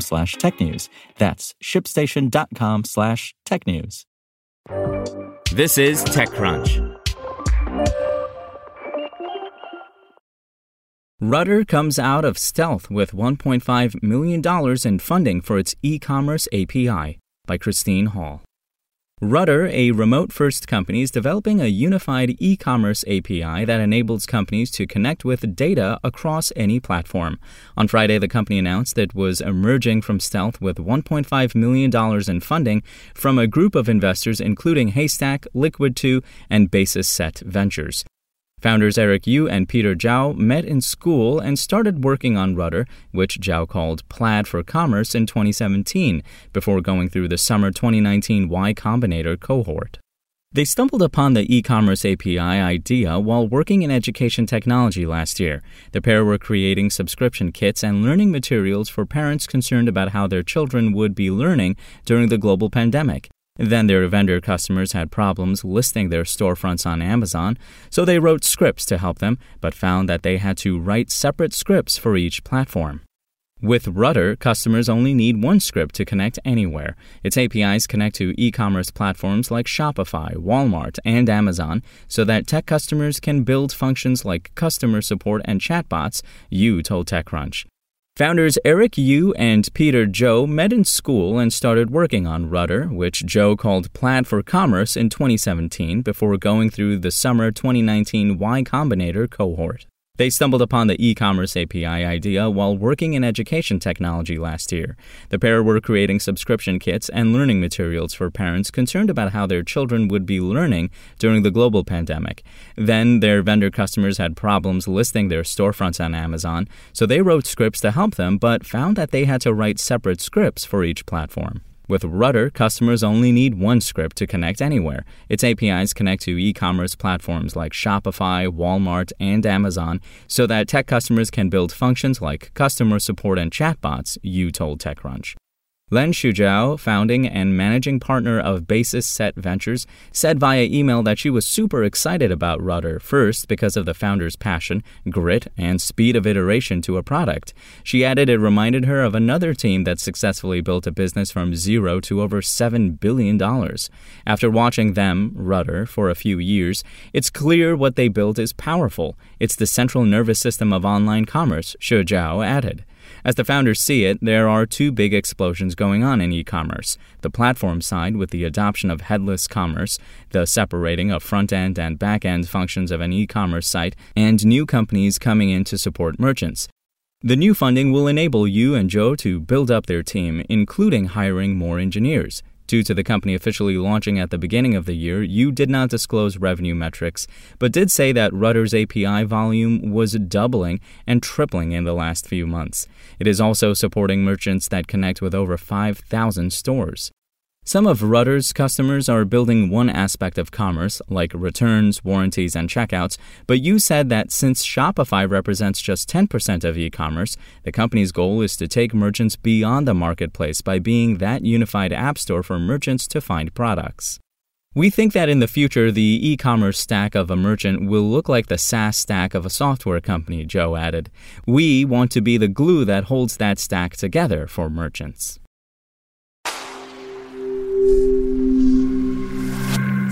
slash technews. That's shipstation.com slash technews. This is TechCrunch. Rutter comes out of stealth with $1.5 million in funding for its e commerce API by Christine Hall. Rutter, a remote first company, is developing a unified e commerce API that enables companies to connect with data across any platform. On Friday, the company announced it was emerging from stealth with $1.5 million in funding from a group of investors, including Haystack, Liquid2, and Basis Set Ventures. Founders Eric Yu and Peter Zhao met in school and started working on Rutter, which Zhao called Plaid for Commerce in 2017, before going through the summer 2019 Y Combinator cohort. They stumbled upon the e commerce API idea while working in education technology last year. The pair were creating subscription kits and learning materials for parents concerned about how their children would be learning during the global pandemic. Then their vendor customers had problems listing their storefronts on Amazon, so they wrote scripts to help them, but found that they had to write separate scripts for each platform. With Rutter, customers only need one script to connect anywhere. Its APIs connect to e commerce platforms like Shopify, Walmart, and Amazon so that tech customers can build functions like customer support and chatbots, Yu told TechCrunch. Founders Eric Yu and Peter Zhou met in school and started working on Rutter, which Zhou called Plaid for Commerce in 2017 before going through the summer 2019 Y Combinator cohort. They stumbled upon the e commerce API idea while working in education technology last year. The pair were creating subscription kits and learning materials for parents concerned about how their children would be learning during the global pandemic. Then their vendor customers had problems listing their storefronts on Amazon, so they wrote scripts to help them, but found that they had to write separate scripts for each platform. With Rutter, customers only need one script to connect anywhere. Its APIs connect to e commerce platforms like Shopify, Walmart, and Amazon so that tech customers can build functions like customer support and chatbots, Yu told TechCrunch. Lan Xuezhao, founding and managing partner of Basis Set Ventures, said via email that she was super excited about Rutter, first because of the founder's passion, grit, and speed of iteration to a product. She added it reminded her of another team that successfully built a business from zero to over $7 billion. After watching them, Rutter, for a few years, it's clear what they built is powerful. It's the central nervous system of online commerce, Shujiao added. As the founders see it, there are two big explosions going on in e commerce the platform side, with the adoption of headless commerce, the separating of front end and back end functions of an e commerce site, and new companies coming in to support merchants. The new funding will enable Yu and Joe to build up their team, including hiring more engineers. Due to the company officially launching at the beginning of the year, Yu did not disclose revenue metrics, but did say that Rutter's API volume was doubling and tripling in the last few months. It is also supporting merchants that connect with over 5,000 stores. Some of Rutter's customers are building one aspect of commerce, like returns, warranties, and checkouts, but Yu said that since Shopify represents just 10% of e commerce, the company's goal is to take merchants beyond the marketplace by being that unified app store for merchants to find products. We think that in the future, the e commerce stack of a merchant will look like the SaaS stack of a software company, Joe added. We want to be the glue that holds that stack together for merchants.